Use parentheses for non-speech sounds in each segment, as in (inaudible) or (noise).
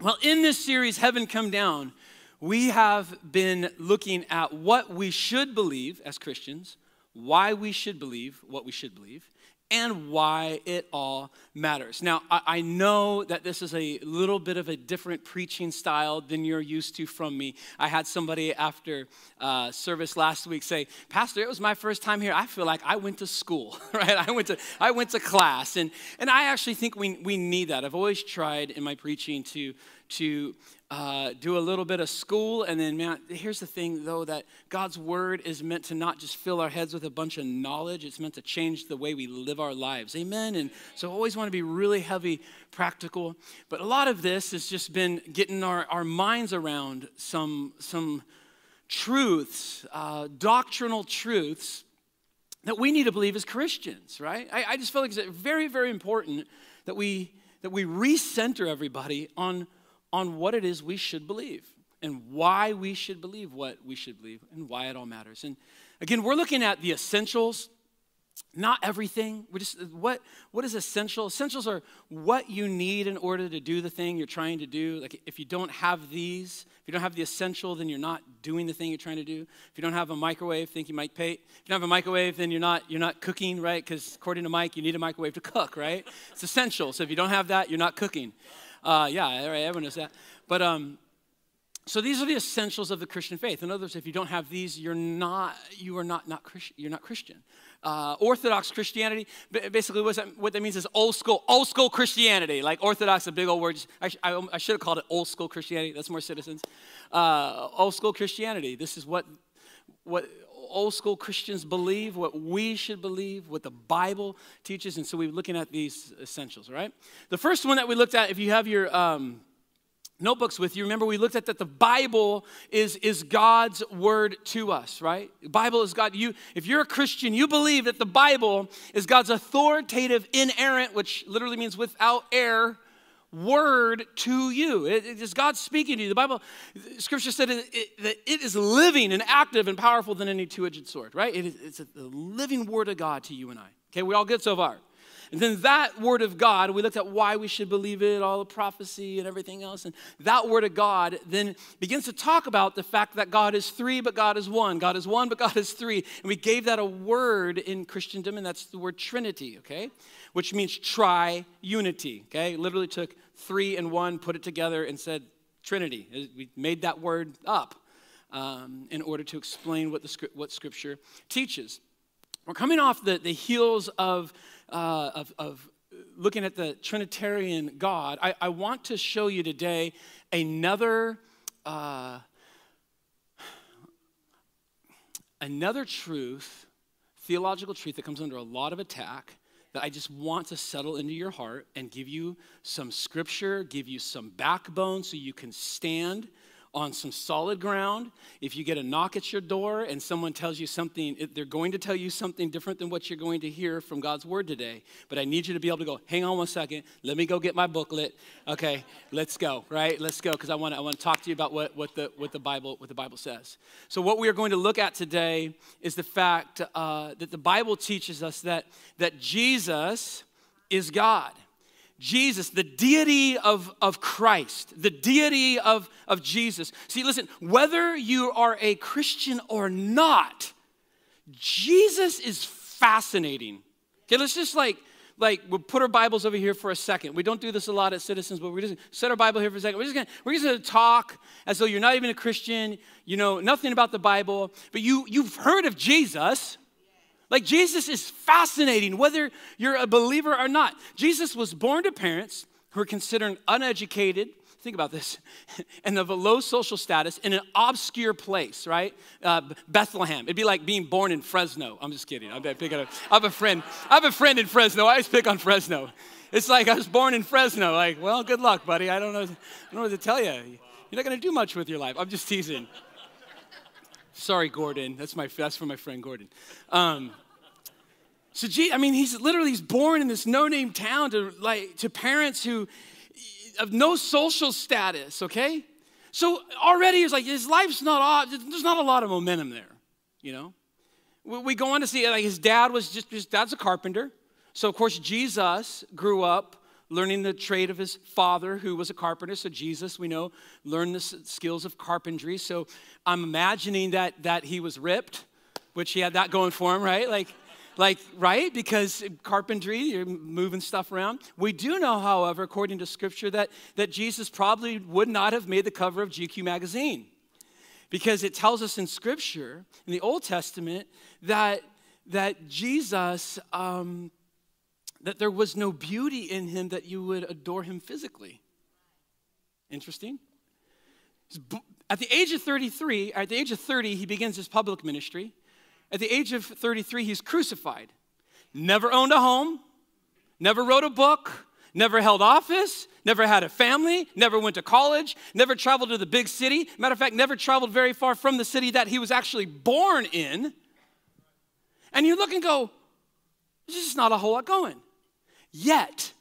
Well, in this series, Heaven Come Down, we have been looking at what we should believe as Christians, why we should believe what we should believe, and why it all matters. Now, I, know that this is a little bit of a different preaching style than you're used to from me. I had somebody after uh, service last week say, Pastor, it was my first time here. I feel like I went to school, (laughs) right? I went to, I went to class. And, and I actually think we, we need that. I've always tried in my preaching to, to uh, do a little bit of school. And then, man, here's the thing, though, that God's word is meant to not just fill our heads with a bunch of knowledge, it's meant to change the way we live our lives. Amen. And so I always want to be really heavy practical. But a lot of this has just been getting our, our minds around some, some truths, uh, doctrinal truths that we need to believe as Christians, right? I, I just feel like it's very, very important that we that we recenter everybody on on what it is we should believe and why we should believe what we should believe and why it all matters. And again, we're looking at the essentials, not everything. We're just what what is essential? Essentials are what you need in order to do the thing you're trying to do. Like if you don't have these, if you don't have the essential, then you're not doing the thing you're trying to do. If you don't have a microwave, think you might pay. If you don't have a microwave, then you're not you're not cooking, right? Because according to Mike, you need a microwave to cook, right? It's essential. So if you don't have that, you're not cooking. Uh, yeah, everyone knows that. But um, so these are the essentials of the Christian faith. In other words, if you don't have these, you're not you are not not Christian. You're not Christian. Uh, Orthodox Christianity, basically, what that, what that means is old school, old school Christianity. Like Orthodox, a big old word. I, I, I should have called it old school Christianity. That's more citizens. Uh, old school Christianity. This is what what old school Christians believe, what we should believe, what the Bible teaches. And so we're looking at these essentials, right? The first one that we looked at, if you have your um, notebooks with you, remember we looked at that the Bible is, is God's word to us, right? The Bible is God. You, if you're a Christian, you believe that the Bible is God's authoritative, inerrant, which literally means without error, word to you. It, it is God speaking to you. The Bible, Scripture said it, it, that it is living and active and powerful than any two-edged sword, right? It is, it's a, the living word of God to you and I. Okay, we all good so far. And then that word of God, we looked at why we should believe it, all the prophecy and everything else. And that word of God then begins to talk about the fact that God is three, but God is one. God is one, but God is three. And we gave that a word in Christendom, and that's the word Trinity, okay? Which means tri unity, okay? Literally took three and one, put it together, and said Trinity. We made that word up um, in order to explain what, the, what Scripture teaches. We're coming off the, the heels of, uh, of, of looking at the Trinitarian God. I, I want to show you today another. Uh, another truth, theological truth that comes under a lot of attack that I just want to settle into your heart and give you some scripture, give you some backbone so you can stand on some solid ground. If you get a knock at your door and someone tells you something, they're going to tell you something different than what you're going to hear from God's word today. But I need you to be able to go, hang on one second, let me go get my booklet. Okay, let's go, right? Let's go, because I want to I want to talk to you about what, what the what the Bible what the Bible says. So what we are going to look at today is the fact uh, that the Bible teaches us that that Jesus is God. Jesus, the deity of, of Christ, the deity of, of Jesus. See, listen, whether you are a Christian or not, Jesus is fascinating. Okay, let's just like, like we'll put our Bibles over here for a second. We don't do this a lot at Citizens, but we're just set our Bible here for a second. We're just gonna we're just gonna talk as though you're not even a Christian, you know nothing about the Bible, but you you've heard of Jesus. Like Jesus is fascinating, whether you're a believer or not. Jesus was born to parents who are considered uneducated. Think about this, (laughs) and of a low social status in an obscure place, right? Uh, Bethlehem. It'd be like being born in Fresno. I'm just kidding. I'm picking a, I have a friend. I have a friend in Fresno. I always pick on Fresno. It's like I was born in Fresno. Like, well, good luck, buddy. I don't know. I don't know what to tell you. You're not to do much with your life. I'm just teasing. Sorry, Gordon. That's my that's for my friend Gordon. Um, so, gee, I mean, he's literally he's born in this no-name town to like to parents who of no social status. Okay, so already it's like his life's not off there's not a lot of momentum there. You know, we go on to see like his dad was just his dad's a carpenter. So of course Jesus grew up learning the trade of his father, who was a carpenter. So Jesus, we know, learned the skills of carpentry. So I'm imagining that that he was ripped, which he had that going for him, right? Like, like right? Because carpentry, you're moving stuff around. We do know, however, according to Scripture, that that Jesus probably would not have made the cover of GQ magazine, because it tells us in Scripture in the Old Testament that that Jesus. Um, that there was no beauty in him that you would adore him physically. Interesting. At the age of 33, at the age of 30, he begins his public ministry. At the age of 33, he's crucified. Never owned a home, never wrote a book, never held office, never had a family, never went to college, never traveled to the big city. Matter of fact, never traveled very far from the city that he was actually born in. And you look and go, there's just not a whole lot going. Yet,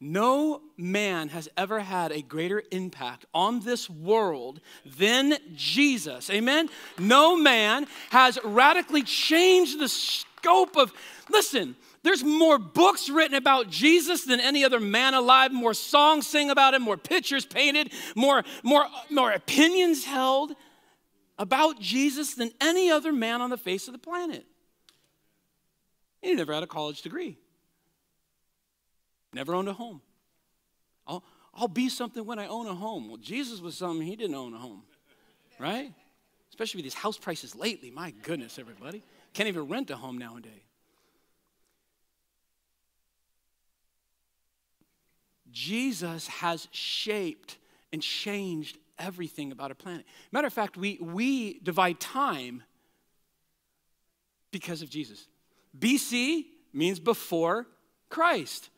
no man has ever had a greater impact on this world than Jesus. Amen? No man has radically changed the scope of, listen, there's more books written about Jesus than any other man alive, more songs sing about him, more pictures painted, more, more, more opinions held about Jesus than any other man on the face of the planet. He never had a college degree. Never owned a home. I'll, I'll be something when I own a home. Well, Jesus was something he didn't own a home, right? Especially with these house prices lately. My goodness, everybody. Can't even rent a home nowadays. Jesus has shaped and changed everything about our planet. Matter of fact, we, we divide time because of Jesus. BC means before Christ.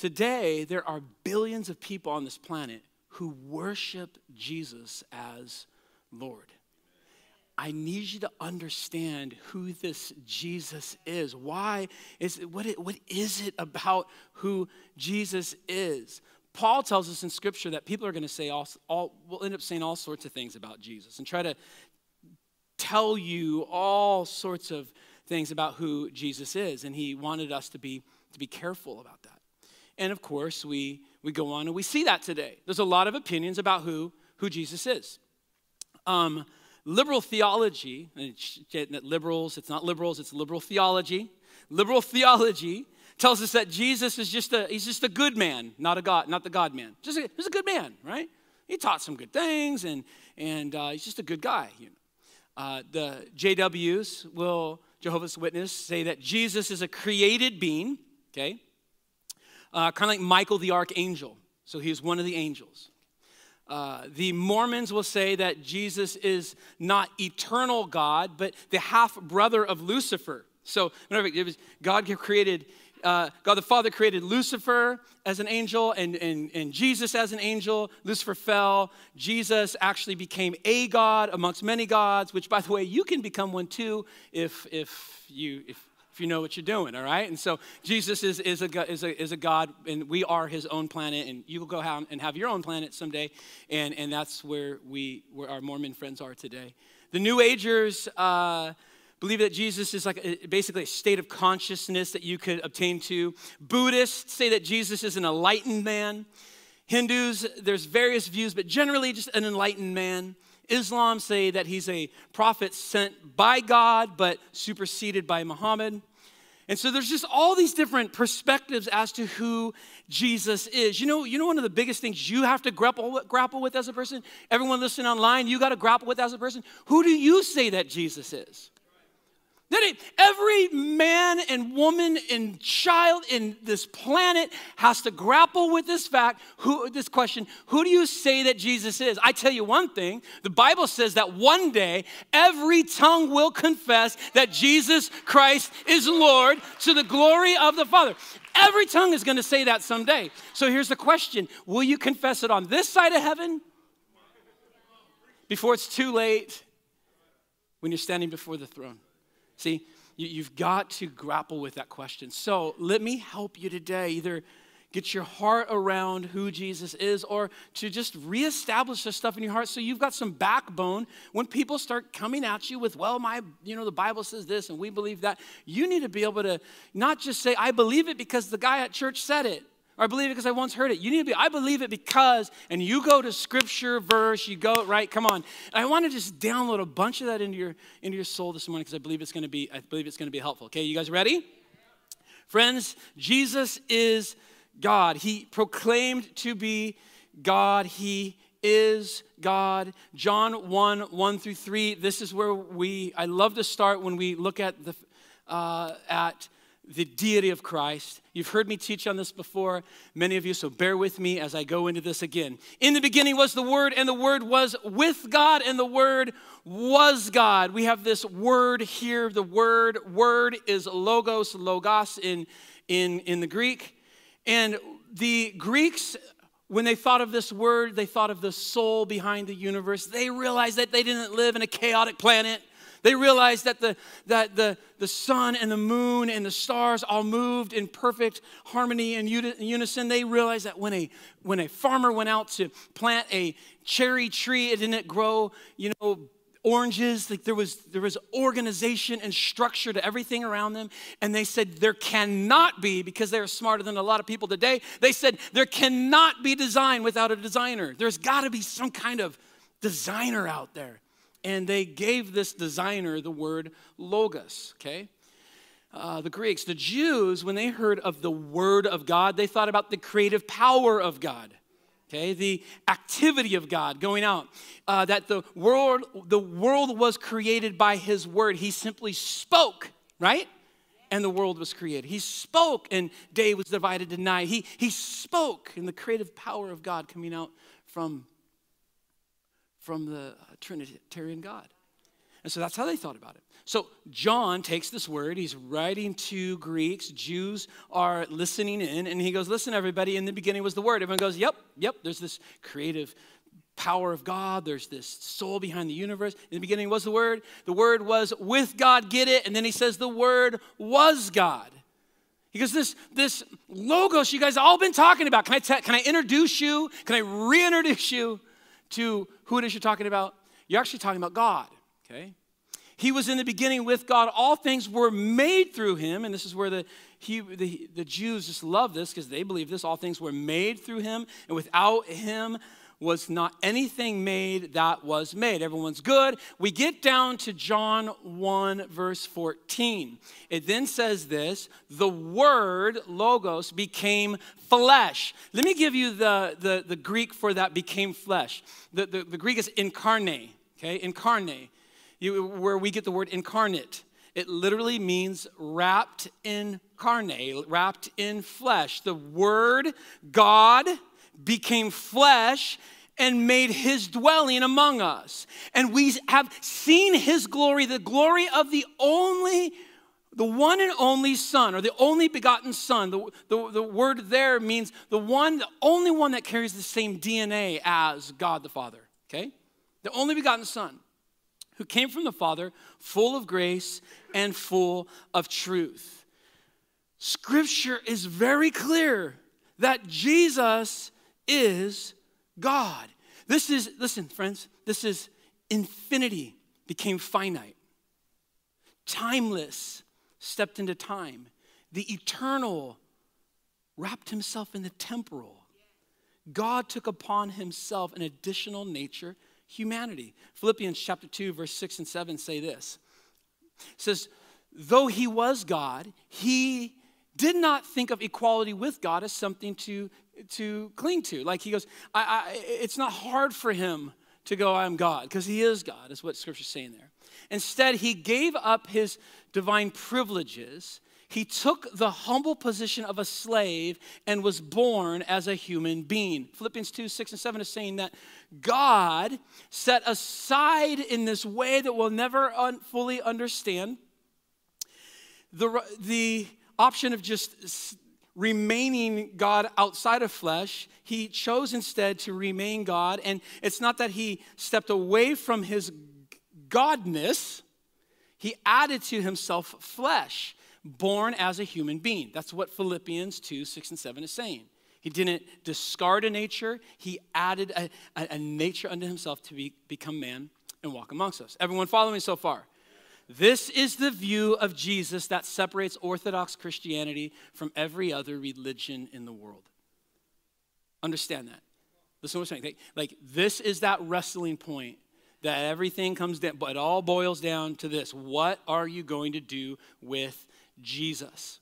Today, there are billions of people on this planet who worship Jesus as Lord. I need you to understand who this Jesus is. Why is it, what, it, what is it about who Jesus is? Paul tells us in Scripture that people are going to say all, all will end up saying all sorts of things about Jesus and try to tell you all sorts of things about who Jesus is. And he wanted us to be to be careful about that. And of course, we, we go on and we see that today. There's a lot of opinions about who, who Jesus is. Um, liberal theology, liberals, it's not liberals, it's liberal theology. Liberal theology tells us that Jesus is just a, he's just a good man, not a God, not the God man. Just a, he's a good man, right? He taught some good things and, and uh, he's just a good guy. You know. Uh, the JWs will, Jehovah's Witness, say that Jesus is a created being, okay? Uh, kind of like Michael the archangel. So he's one of the angels. Uh, the Mormons will say that Jesus is not eternal God, but the half brother of Lucifer. So, God created, uh, God the Father created Lucifer as an angel and, and, and Jesus as an angel. Lucifer fell. Jesus actually became a God amongst many gods, which, by the way, you can become one too if, if, you, if, you know what you're doing, all right? And so Jesus is, is, a, is, a, is a God, and we are his own planet, and you will go out and have your own planet someday, and, and that's where, we, where our Mormon friends are today. The New Agers uh, believe that Jesus is like a, basically a state of consciousness that you could obtain to. Buddhists say that Jesus is an enlightened man. Hindus, there's various views, but generally just an enlightened man. Islam say that he's a prophet sent by God, but superseded by Muhammad. And so there's just all these different perspectives as to who Jesus is. You know, you know one of the biggest things you have to grapple with, grapple with as a person? Everyone listening online, you got to grapple with as a person. Who do you say that Jesus is? That every man and woman and child in this planet has to grapple with this fact, who, this question, who do you say that Jesus is? I tell you one thing, the Bible says that one day every tongue will confess that Jesus Christ is Lord to the glory of the Father. Every tongue is going to say that someday. So here's the question Will you confess it on this side of heaven before it's too late when you're standing before the throne? See, you've got to grapple with that question. So let me help you today. Either get your heart around who Jesus is or to just reestablish this stuff in your heart so you've got some backbone when people start coming at you with, well, my, you know, the Bible says this and we believe that. You need to be able to not just say, I believe it because the guy at church said it. Or I believe it because I once heard it. You need to be, I believe it because, and you go to scripture, verse, you go, right? Come on. I want to just download a bunch of that into your into your soul this morning because I believe it's gonna be, I believe it's gonna be helpful. Okay, you guys ready? Friends, Jesus is God. He proclaimed to be God. He is God. John 1 1 through 3. This is where we, I love to start when we look at the, uh, at the deity of Christ. You've heard me teach on this before, many of you, so bear with me as I go into this again. In the beginning was the Word, and the Word was with God, and the Word was God. We have this word here. The word, word is logos, logos in, in, in the Greek. And the Greeks, when they thought of this word, they thought of the soul behind the universe. They realized that they didn't live in a chaotic planet. They realized that the, that the, the sun and the moon and the stars all moved in perfect harmony and unison. They realized that when a, when a farmer went out to plant a cherry tree, it didn't grow, you know, oranges. Like there was there was organization and structure to everything around them. And they said there cannot be because they're smarter than a lot of people today. They said there cannot be design without a designer. There's got to be some kind of designer out there and they gave this designer the word logos okay? Uh, the greeks the jews when they heard of the word of god they thought about the creative power of god okay? The activity of god going out uh, that the world the world was created by his word. He simply spoke right? And the world was created. He spoke and day was divided to night. He, he spoke in the creative power of god coming out from from the trinitarian god and so that's how they thought about it so John takes this word, he's writing to Greeks. Jews are listening in, and he goes, Listen, everybody, in the beginning was the word. Everyone goes, Yep, yep, there's this creative power of God, there's this soul behind the universe. In the beginning was the word. The word was with God, get it? And then he says, The word was God. He goes, this, this logos you guys all been talking about. Can I, can I introduce you? Can I reintroduce you to who it is you're talking about? You're actually talking about God, okay? He was in the beginning with God. All things were made through him. And this is where the, he, the, the Jews just love this because they believe this. All things were made through him. And without him was not anything made that was made. Everyone's good. We get down to John 1, verse 14. It then says this the word, logos, became flesh. Let me give you the, the, the Greek for that became flesh. The, the, the Greek is incarnate, okay? Incarnate you, where we get the word incarnate. It literally means wrapped in carne, wrapped in flesh. The word God became flesh and made his dwelling among us. And we have seen his glory, the glory of the only, the one and only Son, or the only begotten Son. The, the, the word there means the one, the only one that carries the same DNA as God the Father, okay? The only begotten Son who came from the Father, full of grace and full of truth. Scripture is very clear that Jesus is God. This is, listen, friends, this is infinity became finite, timeless stepped into time, the eternal wrapped himself in the temporal. God took upon himself an additional nature humanity. Philippians chapter 2, verse 6 and 7 say this. It says, though he was God, he did not think of equality with God as something to, to cling to. Like he goes, I, I, it's not hard for him to go, I'm God, because he is God, is what scripture's saying there. Instead, he gave up his divine privileges he took the humble position of a slave and was born as a human being. Philippians 2 6 and 7 is saying that God set aside in this way that we'll never un- fully understand the, the option of just remaining God outside of flesh. He chose instead to remain God. And it's not that he stepped away from his godness, he added to himself flesh born as a human being. That's what Philippians 2 6 and 7 is saying. He didn't discard a nature, he added a, a, a nature unto himself to be, become man and walk amongst us. Everyone follow me so far? This is the view of Jesus that separates Orthodox Christianity from every other religion in the world. Understand that. Listen what I'm saying. Like, this is that wrestling point that everything comes down, but it all boils down to this. What are you going to do with Jesus?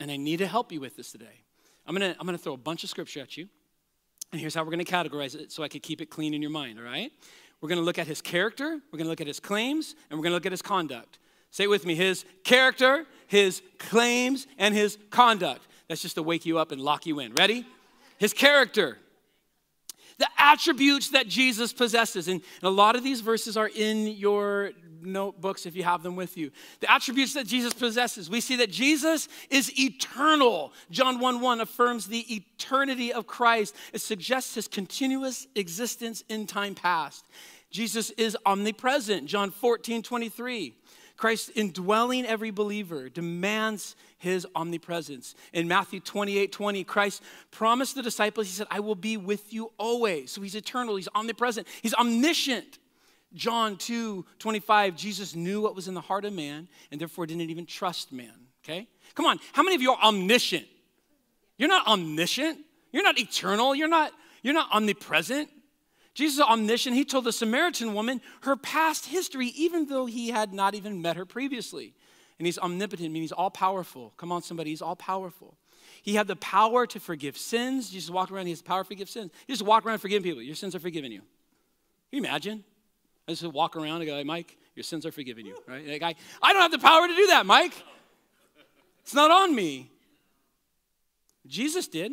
And I need to help you with this today. I'm gonna, I'm gonna throw a bunch of scripture at you. And here's how we're gonna categorize it so I can keep it clean in your mind, all right? We're gonna look at his character, we're gonna look at his claims, and we're gonna look at his conduct. Say it with me his character, his claims, and his conduct. That's just to wake you up and lock you in. Ready? His character the attributes that Jesus possesses. And, a lot of these verses are in your notebooks if you have them with you. The attributes that Jesus possesses. We see that Jesus is eternal. John 1 1 affirms the eternity of Christ, it suggests his continuous existence in time past. Jesus is omnipresent. John 14 23. Christ indwelling every believer demands his omnipresence. In Matthew 28 20, Christ promised the disciples, He said, I will be with you always. So he's eternal, he's omnipresent, he's omniscient. John 2 25, Jesus knew what was in the heart of man and therefore didn't even trust man. Okay? Come on, how many of you are omniscient? You're not omniscient. You're not eternal. You're not, you're not omnipresent. Jesus is omniscient. He told the Samaritan woman her past history, even though he had not even met her previously. And he's omnipotent, meaning he's all powerful. Come on, somebody, he's all powerful. He had the power to forgive sins. Jesus walked around, he has the power to forgive sins. He just walk around forgiving people. Your sins are forgiven you. Can you imagine? I just walk around and go, hey, Mike, your sins are forgiven you, right? Like, I, I don't have the power to do that, Mike. It's not on me. Jesus did.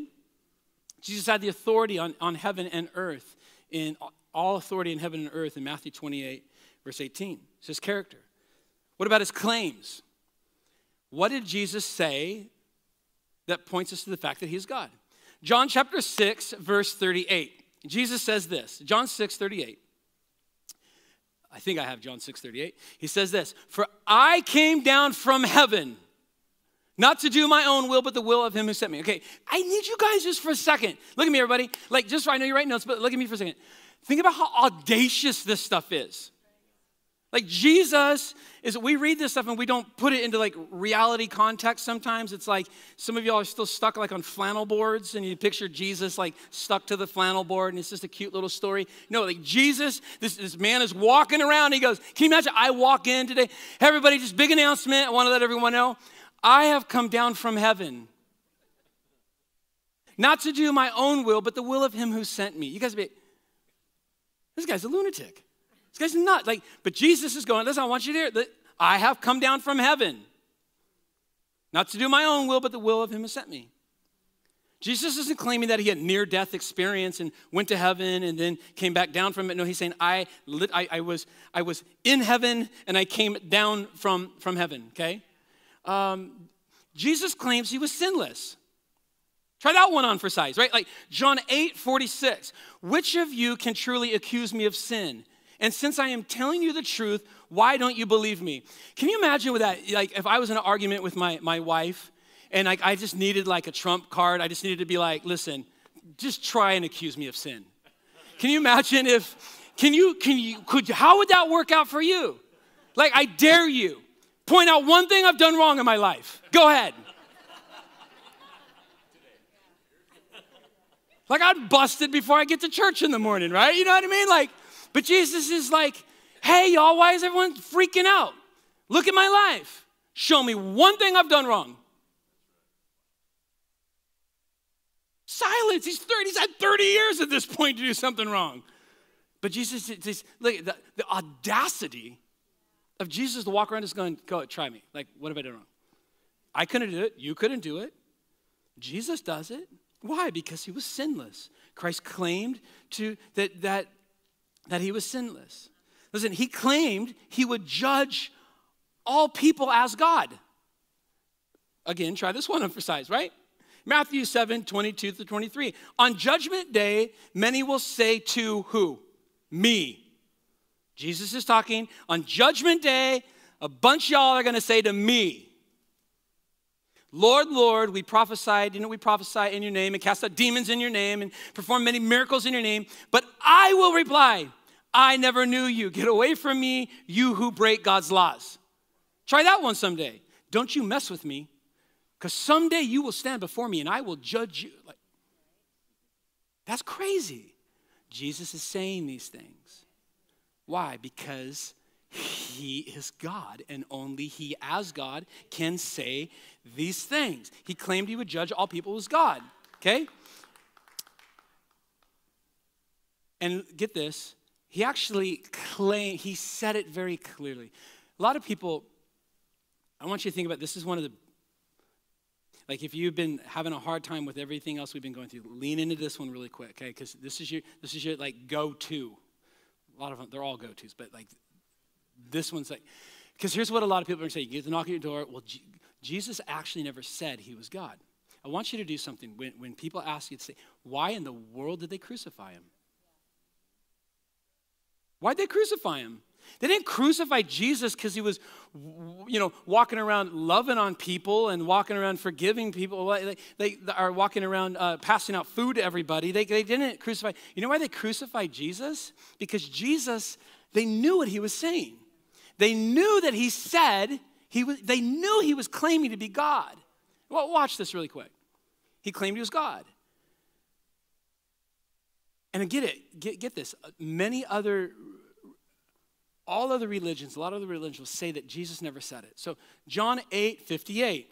Jesus had the authority on, on heaven and earth in all authority in heaven and earth in Matthew 28, verse 18. It's his character. What about his claims? What did Jesus say that points us to the fact that he is God? John chapter 6, verse 38. Jesus says this John 6, 38. I think I have John 6, 38. He says this For I came down from heaven not to do my own will, but the will of him who sent me. Okay, I need you guys just for a second. Look at me, everybody. Like, just I know you're writing notes, but look at me for a second. Think about how audacious this stuff is. Like, Jesus is, we read this stuff and we don't put it into like reality context sometimes. It's like some of y'all are still stuck like on flannel boards and you picture Jesus like stuck to the flannel board and it's just a cute little story. No, like Jesus, this, this man is walking around. He goes, Can you imagine? I walk in today. Hey, everybody, just big announcement. I want to let everyone know I have come down from heaven, not to do my own will, but the will of him who sent me. You guys be, this guy's a lunatic. This guy's not like, but Jesus is going, listen, I want you to hear that I have come down from heaven, not to do my own will, but the will of him who sent me. Jesus isn't claiming that he had near death experience and went to heaven and then came back down from it. No, he's saying, I, I, I, was, I was in heaven and I came down from, from heaven, okay? Um, Jesus claims he was sinless. Try that one on for size, right? Like John 8 46. Which of you can truly accuse me of sin? And since I am telling you the truth, why don't you believe me? Can you imagine with that? Like, if I was in an argument with my, my wife and like, I just needed like a trump card, I just needed to be like, listen, just try and accuse me of sin. Can you imagine if, can you, can you, could, how would that work out for you? Like, I dare you. Point out one thing I've done wrong in my life. Go ahead. Like I'm busted before I get to church in the morning, right? You know what I mean? Like, but Jesus is like, hey, y'all, why is everyone freaking out? Look at my life. Show me one thing I've done wrong. Silence. He's 30, he's had 30 years at this point to do something wrong. But Jesus, look, the, the audacity of Jesus to walk around just going, go, try me. Like, what have I done wrong? I couldn't do it. You couldn't do it. Jesus does it. Why? Because he was sinless. Christ claimed to that that that he was sinless. Listen, he claimed he would judge all people as God. Again, try this one on for size, right? Matthew 7, 22 to 23. On judgment day, many will say to who? Me. Jesus is talking on judgment day, a bunch of y'all are going to say to me, Lord, Lord, we prophesied, didn't we prophesy in your name and cast out demons in your name and perform many miracles in your name? But I will reply, I never knew you. Get away from me, you who break God's laws. Try that one someday. Don't you mess with me, because someday you will stand before me and I will judge you. Like, that's crazy. Jesus is saying these things. Why? Because he is God, and only he, as God, can say these things. He claimed he would judge all people as God, okay? And get this, he actually claimed, he said it very clearly. A lot of people, I want you to think about this is one of the like if you've been having a hard time with everything else we've been going through lean into this one really quick okay because this is your this is your like go-to a lot of them they're all go-to's but like this one's like because here's what a lot of people are saying you get to knock at your door. Well G- jesus actually never said he was god. I want you to do something. When, when people ask you to say why in the world did they crucify him? Why'd they crucify him they didn't crucify Jesus because he was, you know, walking around loving on people and walking around forgiving people. They, are walking around uh, passing out food to everybody. They, they didn't crucify. You know why they crucified Jesus? Because Jesus, they knew what he was saying. They knew that he said, he was, they knew he was claiming to be God. Well, watch this really quick. He claimed he was God. And get it, get, get this. Many other all other religions, a lot of the religions will say that Jesus never said it. So, John 8 58.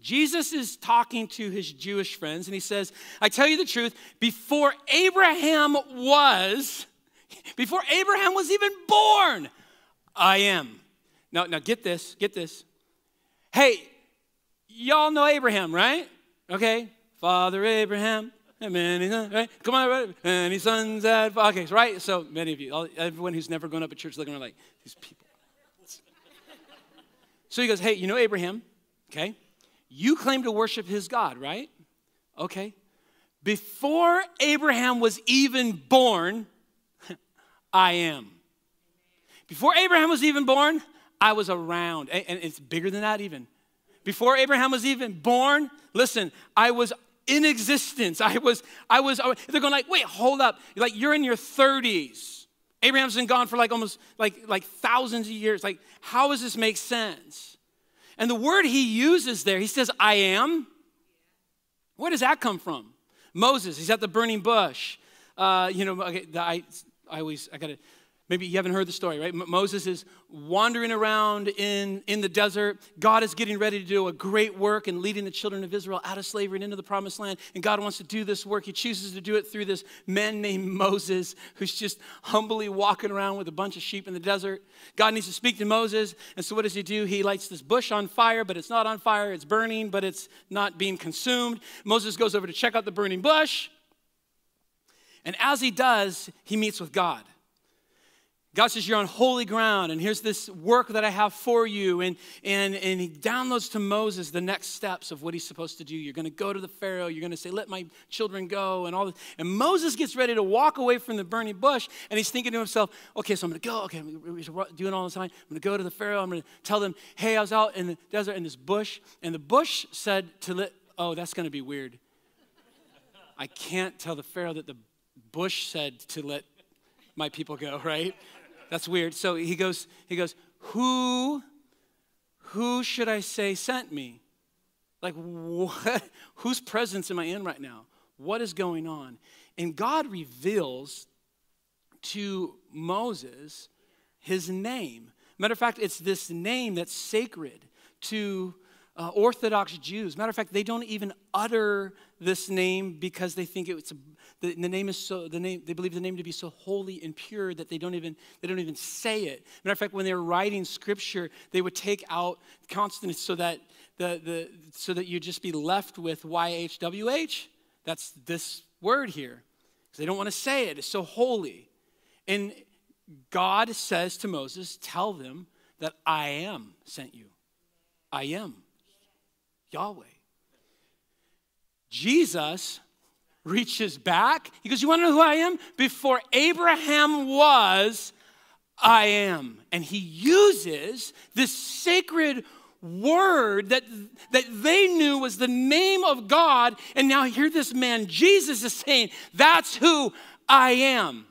Jesus is talking to his Jewish friends and he says, I tell you the truth, before Abraham was, before Abraham was even born, I am. Now, now get this, get this. Hey, y'all know Abraham, right? Okay, Father Abraham, many sons, right? Come on, right? Many sons had okay, right? So many of you, all, everyone who's never gone up at church looking around like these people. So he goes, Hey, you know Abraham, okay? You claim to worship his God, right? Okay. Before Abraham was even born, (laughs) I am. Before Abraham was even born, I was around. And it's bigger than that, even. Before Abraham was even born, listen, I was in existence. I was, I was, they're going like, wait, hold up. Like you're in your 30s. Abraham's been gone for like almost like, like thousands of years. Like, how does this make sense? And the word he uses there, he says, I am. Where does that come from? Moses, he's at the burning bush. Uh, you know, okay, I, I always, I gotta, Maybe you haven't heard the story, right? Moses is wandering around in, in the desert. God is getting ready to do a great work and leading the children of Israel out of slavery and into the promised land. And God wants to do this work. He chooses to do it through this man named Moses, who's just humbly walking around with a bunch of sheep in the desert. God needs to speak to Moses. And so what does he do? He lights this bush on fire, but it's not on fire. It's burning, but it's not being consumed. Moses goes over to check out the burning bush. And as he does, he meets with God. God says, You're on holy ground, and here's this work that I have for you. And, and, and he downloads to Moses the next steps of what he's supposed to do. You're going to go to the Pharaoh, you're going to say, Let my children go, and all this. And Moses gets ready to walk away from the burning bush, and he's thinking to himself, Okay, so I'm going to go. Okay, I'm doing all the time. I'm going to go to the Pharaoh. I'm going to tell them, Hey, I was out in the desert in this bush, and the bush said to let, Oh, that's going to be weird. I can't tell the Pharaoh that the bush said to let my people go, (laughs) right? That's weird. So he goes, he goes, who, who should I say sent me? Like, what? (laughs) Whose presence am I in right now? What is going on? And God reveals to Moses his name. Matter of fact, it's this name that's sacred to uh, Orthodox Jews. Matter of fact, they don't even utter this name because they think it's a, the, the, name is so the name they believe the name to be so holy and pure that they don't even they don't even say it. Matter of fact, when they were writing scripture, they would take out consonants so that the, the so that you'd just be left with YHWH. That's this word here. Because they don't want to say it. It's so holy. And God says to Moses, Tell them that I am sent you. I am. Yahweh. Jesus reaches back. He goes, You want to know who I am? Before Abraham was, I am. And he uses this sacred word that, that they knew was the name of God. And now here this man, Jesus, is saying, That's who I am.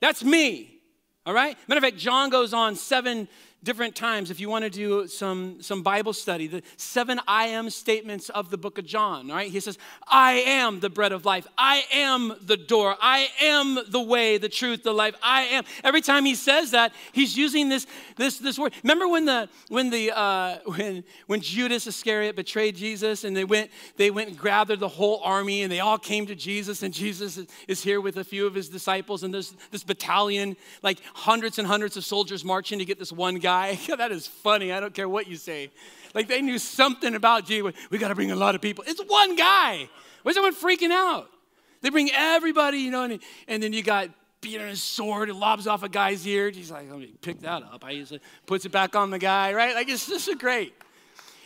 That's me. All right? Matter of fact, John goes on seven different times if you want to do some, some Bible study, the seven I am statements of the book of John, right? He says, I am the bread of life. I am the door. I am the way, the truth, the life. I am. Every time he says that, he's using this, this, this word. Remember when the when the uh, (laughs) when when Judas Iscariot betrayed Jesus and they went, they went and gathered the whole army and they all came to Jesus, and (laughs) Jesus is here with a few of his disciples, and there's this battalion, like hundreds and hundreds of soldiers marching to get this one guy guy. (laughs) that is funny. I don't care what you say. Like they knew something about Jesus. We got to bring a lot of people. It's one guy. Where's everyone freaking out? They bring everybody, you know, and, and then you got Peter his sword and lobs off a guy's ear. He's like, let me pick that up. I usually puts it back on the guy, right? Like it's just great.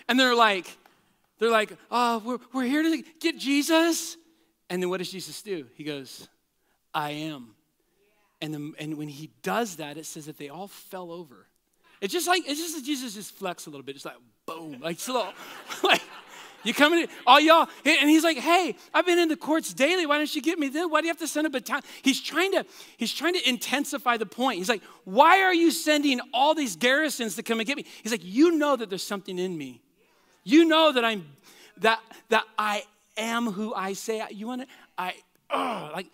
And they're like, they're like, oh, we're, we're here to get Jesus. And then what does Jesus do? He goes, I am. And, the, and when he does that, it says that they all fell over. It's just like, it's just Jesus just flex a little bit, just like boom, like slow. (laughs) like, you coming in, all y'all, and he's like, hey, I've been in the courts daily. Why don't you get me then? Why do you have to send a battalion? He's trying to, he's trying to intensify the point. He's like, why are you sending all these garrisons to come and get me? He's like, you know that there's something in me. You know that I'm, that, that I am who I say. You want to, I, uh, like,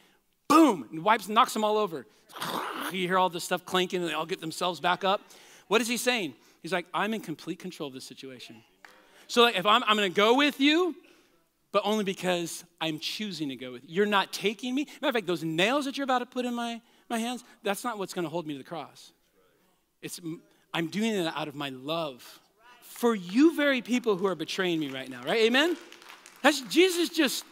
boom, and wipes, knocks them all over. (laughs) You hear all this stuff clanking and they all get themselves back up. What is he saying? He's like, I'm in complete control of this situation. So like, if I'm, I'm going to go with you, but only because I'm choosing to go with you. You're not taking me. Matter of fact, those nails that you're about to put in my, my hands, that's not what's going to hold me to the cross. It's, I'm doing it out of my love for you very people who are betraying me right now, right? Amen? That's Jesus just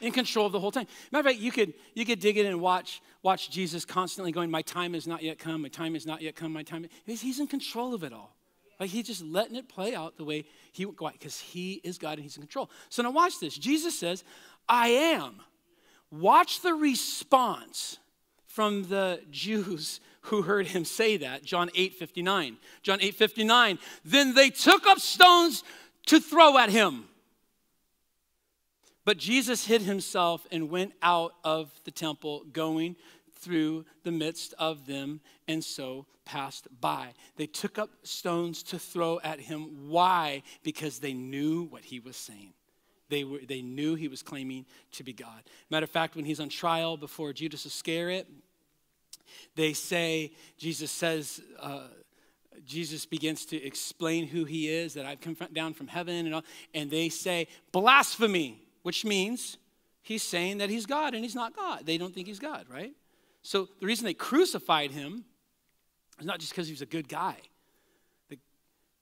in control of the whole time. Matter of fact, you could, you could dig in and watch watch Jesus constantly going, My time has not yet come, my time has not yet come, my time. He's in control of it all. Like he's just letting it play out the way he would go because he is God and he's in control. So now watch this. Jesus says, I am. Watch the response from the Jews who heard him say that. John 8 59. John 8 59. Then they took up stones to throw at him. But Jesus hid himself and went out of the temple, going through the midst of them, and so passed by. They took up stones to throw at him. Why? Because they knew what he was saying. They, were, they knew he was claiming to be God. Matter of fact, when he's on trial before Judas Iscariot, they say, Jesus says, uh, Jesus begins to explain who he is, that I've come down from heaven, and, all, and they say, blasphemy which means he's saying that he's God and he's not God. They don't think he's God, right? So the reason they crucified him is not just because he was a good guy. They,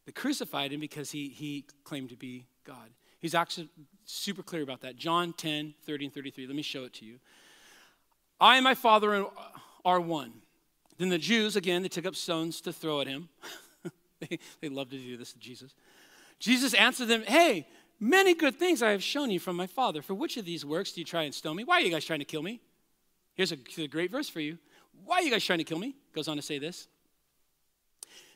they crucified him because he, he claimed to be God. He's actually super clear about that. John 10, 30 and 33. Let me show it to you. I and my Father are one. Then the Jews, again, they took up stones to throw at him. (laughs) they, they love to do this to Jesus. Jesus answered them, Hey, Many good things I have shown you from my Father. For which of these works do you try and stone me? Why are you guys trying to kill me? Here's a, a great verse for you. Why are you guys trying to kill me? Goes on to say this.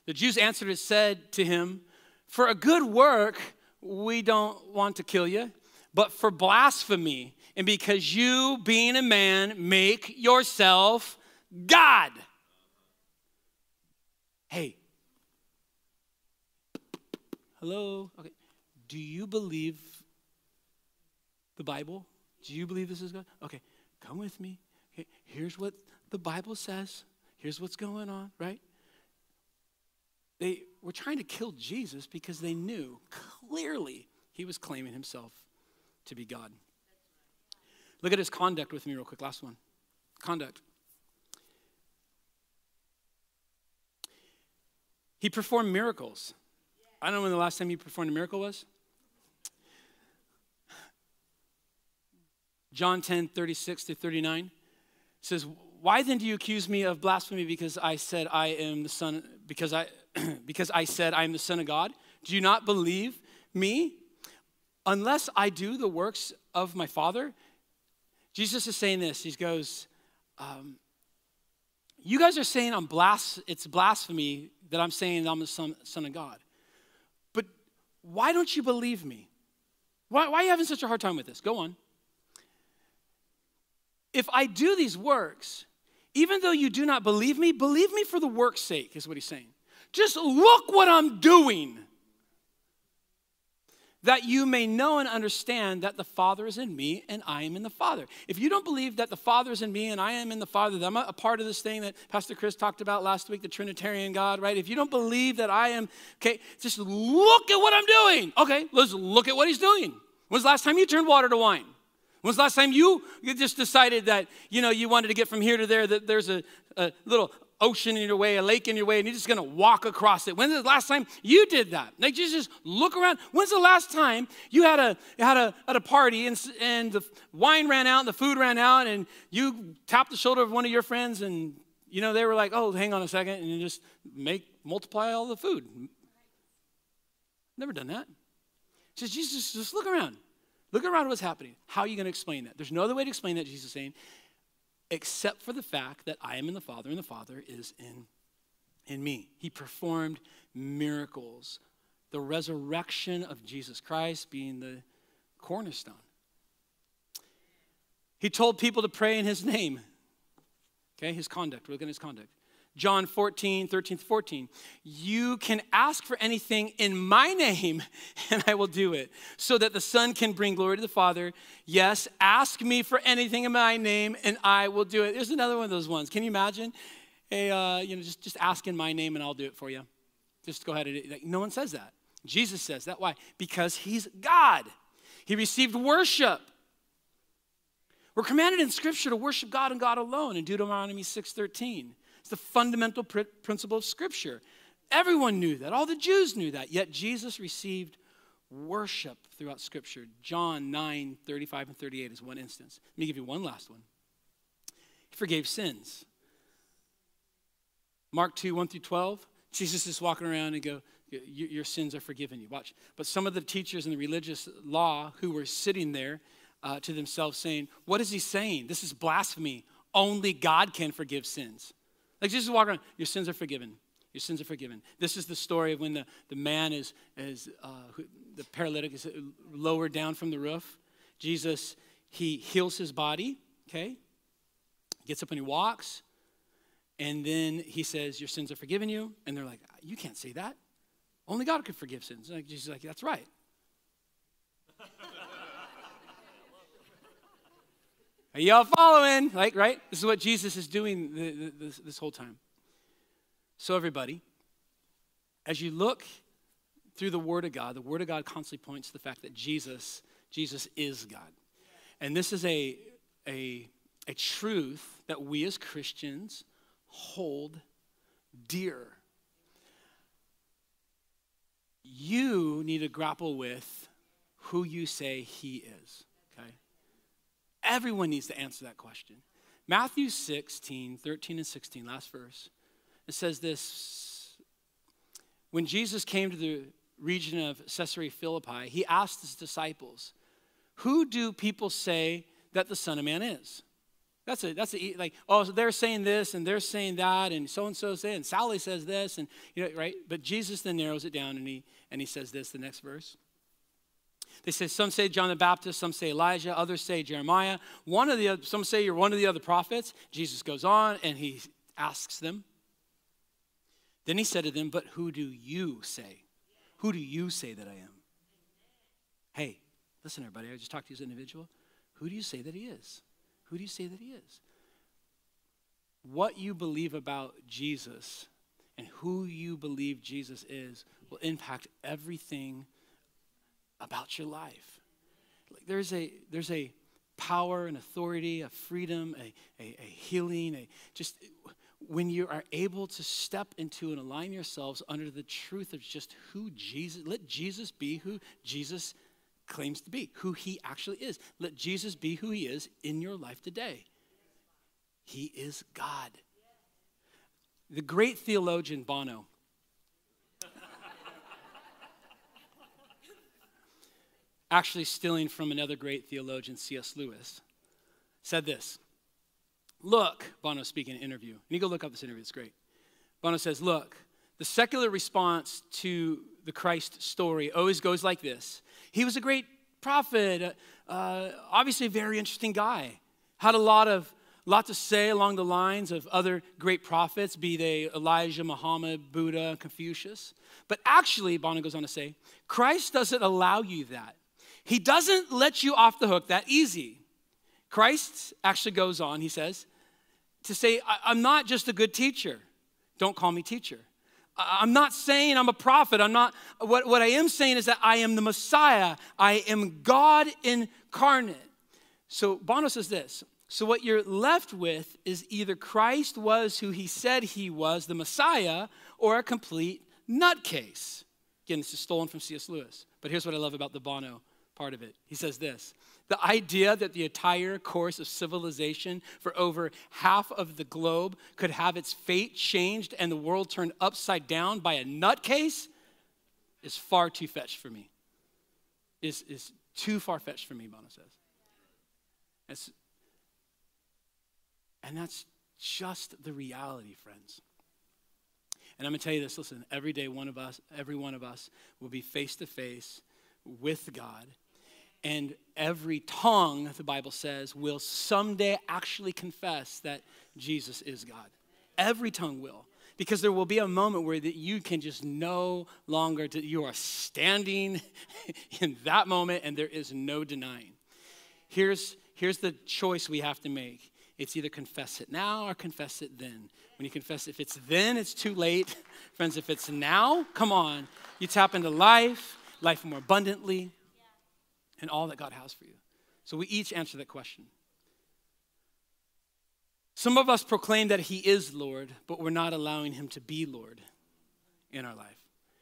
The Jews answered and said to him, For a good work, we don't want to kill you, but for blasphemy, and because you, being a man, make yourself God. Hey. Hello? Okay. Do you believe the Bible? Do you believe this is God? Okay, come with me. Okay, here's what the Bible says. Here's what's going on, right? They were trying to kill Jesus because they knew clearly he was claiming himself to be God. Look at his conduct with me, real quick. Last one. Conduct. He performed miracles. I don't know when the last time he performed a miracle was. John 10, 36 to 39 says, Why then do you accuse me of blasphemy because I said I am the son, because I (clears throat) because I said I am the Son of God? Do you not believe me? Unless I do the works of my Father? Jesus is saying this. He goes, um, You guys are saying I'm blas- it's blasphemy that I'm saying that I'm the son, son of God. But why don't you believe me? Why, why are you having such a hard time with this? Go on. If I do these works, even though you do not believe me, believe me for the work's sake, is what he's saying. Just look what I'm doing that you may know and understand that the Father is in me and I am in the Father. If you don't believe that the Father is in me and I am in the Father, that I'm a part of this thing that Pastor Chris talked about last week, the Trinitarian God, right? If you don't believe that I am, okay, just look at what I'm doing. Okay, let's look at what he's doing. When's the last time you turned water to wine? When's the last time you, just decided that, you know, you wanted to get from here to there, that there's a, a little ocean in your way, a lake in your way, and you're just gonna walk across it. When's the last time you did that? Like just look around. When's the last time you had a had a at a party and and the wine ran out, and the food ran out, and you tapped the shoulder of one of your friends, and you know they were like, "Oh, hang on a second, and you just make multiply all the food. Never done that. Says, Jesus, just look around. Look around what's happening. How are you going to explain that? There's no other way to explain that, Jesus is saying except for the fact that I am in the Father and the Father is in, in me. He performed miracles, the resurrection of Jesus Christ being the cornerstone. He told people to pray in his name. Okay, his conduct. Look at his conduct. John 14, 13 14. You can ask for anything in my name, (laughs) and I will do it, so that the Son can bring glory to the Father. Yes, ask me for anything in my name, and I will do it. There's another one of those ones. Can you imagine? Hey, uh, you know, just, just ask in my name, and I'll do it for you. Just go ahead and like, no one says that. Jesus says that. Why? Because he's God. He received worship. We're commanded in Scripture to worship God and God alone in Deuteronomy 6:13. It's the fundamental pr- principle of Scripture. Everyone knew that. All the Jews knew that. Yet Jesus received worship throughout Scripture. John 9, 35 and 38 is one instance. Let me give you one last one. He forgave sins. Mark 2, 1 through 12. Jesus is walking around and go, your sins are forgiven you. Watch. But some of the teachers in the religious law who were sitting there uh, to themselves saying, What is he saying? This is blasphemy. Only God can forgive sins. Like Jesus walking around, your sins are forgiven. Your sins are forgiven. This is the story of when the, the man is, is uh, the paralytic is lowered down from the roof. Jesus, he heals his body, okay? Gets up and he walks. And then he says, Your sins are forgiven you. And they're like, You can't say that. Only God could forgive sins. Jesus is like, That's right. Are y'all following? Like, right? This is what Jesus is doing the, the, this, this whole time. So, everybody, as you look through the Word of God, the Word of God constantly points to the fact that Jesus, Jesus is God. And this is a, a, a truth that we as Christians hold dear. You need to grapple with who you say He is. Everyone needs to answer that question. Matthew 16, 13 and 16, last verse. It says this When Jesus came to the region of Caesarea Philippi, he asked his disciples, Who do people say that the Son of Man is? That's a, that's a, like, oh, so they're saying this and they're saying that, and so and so saying, Sally says this, and, you know, right? But Jesus then narrows it down and he, and he says this, the next verse. They say some say John the Baptist, some say Elijah, others say Jeremiah. One of the other, some say you're one of the other prophets. Jesus goes on and he asks them. Then he said to them, "But who do you say? Who do you say that I am?" Hey, listen, everybody. I just talked to you as an individual. Who do you say that he is? Who do you say that he is? What you believe about Jesus and who you believe Jesus is will impact everything about your life. Like there's a there's a power and authority, a freedom, a, a, a healing, a just when you are able to step into and align yourselves under the truth of just who Jesus, let Jesus be who Jesus claims to be, who he actually is. Let Jesus be who he is in your life today. He is God. The great theologian Bono, actually stealing from another great theologian, C.S. Lewis, said this. Look, Bono speaking in an interview. And you go look up this interview, it's great. Bono says, Look, the secular response to the Christ story always goes like this He was a great prophet, uh, obviously a very interesting guy, had a lot of lot to say along the lines of other great prophets, be they Elijah, Muhammad, Buddha, Confucius. But actually, Bono goes on to say, Christ doesn't allow you that. He doesn't let you off the hook that easy. Christ actually goes on, he says, to say, I'm not just a good teacher. Don't call me teacher. I'm not saying I'm a prophet. I'm not, what, what I am saying is that I am the Messiah. I am God incarnate. So Bono says this so, what you're left with is either Christ was who he said he was, the Messiah, or a complete nutcase. Again, this is stolen from C.S. Lewis. But here's what I love about the Bono part of it. He says this The idea that the entire course of civilization for over half of the globe could have its fate changed and the world turned upside down by a nutcase is far too fetched for me. Is, is too far fetched for me, Bono says. It's, and that's just the reality, friends. And I'm going to tell you this listen, every day, one of us, every one of us will be face to face with God. And every tongue, the Bible says, will someday actually confess that Jesus is God. Every tongue will. Because there will be a moment where that you can just no longer, you are standing (laughs) in that moment and there is no denying. Here's, here's the choice we have to make it's either confess it now or confess it then. When you confess, if it's then, it's too late. (laughs) Friends, if it's now, come on. You tap into life, life more abundantly, and all that God has for you. So we each answer that question. Some of us proclaim that He is Lord, but we're not allowing Him to be Lord in our life.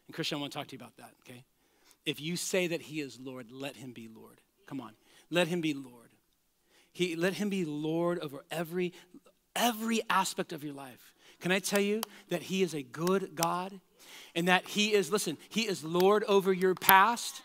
And Christian, I want to talk to you about that, okay? If you say that He is Lord, let Him be Lord. Come on. Let Him be Lord. He, let him be Lord over every, every aspect of your life. Can I tell you that he is a good God and that he is, listen, he is Lord over your past?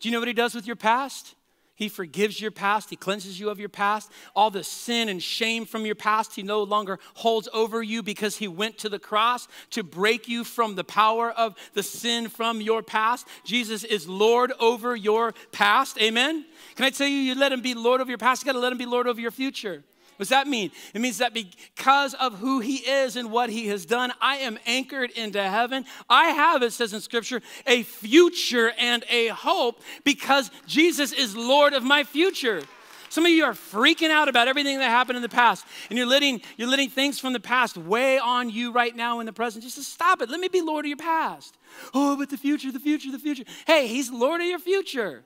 Do you know what he does with your past? He forgives your past. He cleanses you of your past. All the sin and shame from your past, He no longer holds over you because He went to the cross to break you from the power of the sin from your past. Jesus is Lord over your past. Amen? Can I tell you, you let Him be Lord over your past, you got to let Him be Lord over your future. What does that mean? It means that because of who he is and what he has done, I am anchored into heaven. I have, it says in scripture, a future and a hope because Jesus is Lord of my future. Some of you are freaking out about everything that happened in the past, and you're letting, you're letting things from the past weigh on you right now in the present. Just stop it. Let me be Lord of your past. Oh, but the future, the future, the future. Hey, He's Lord of your future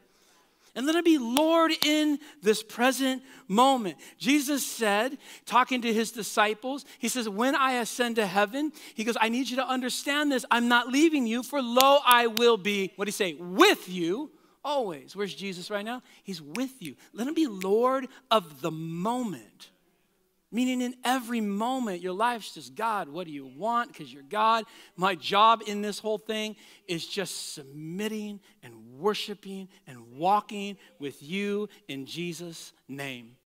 and let him be Lord in this present moment. Jesus said, talking to his disciples, he says, When I ascend to heaven, he goes, I need you to understand this. I'm not leaving you, for lo, I will be, what do you say, with you always. Where's Jesus right now? He's with you. Let him be Lord of the moment. Meaning, in every moment, your life's just God, what do you want? Because you're God. My job in this whole thing is just submitting and worshiping and walking with you in Jesus' name.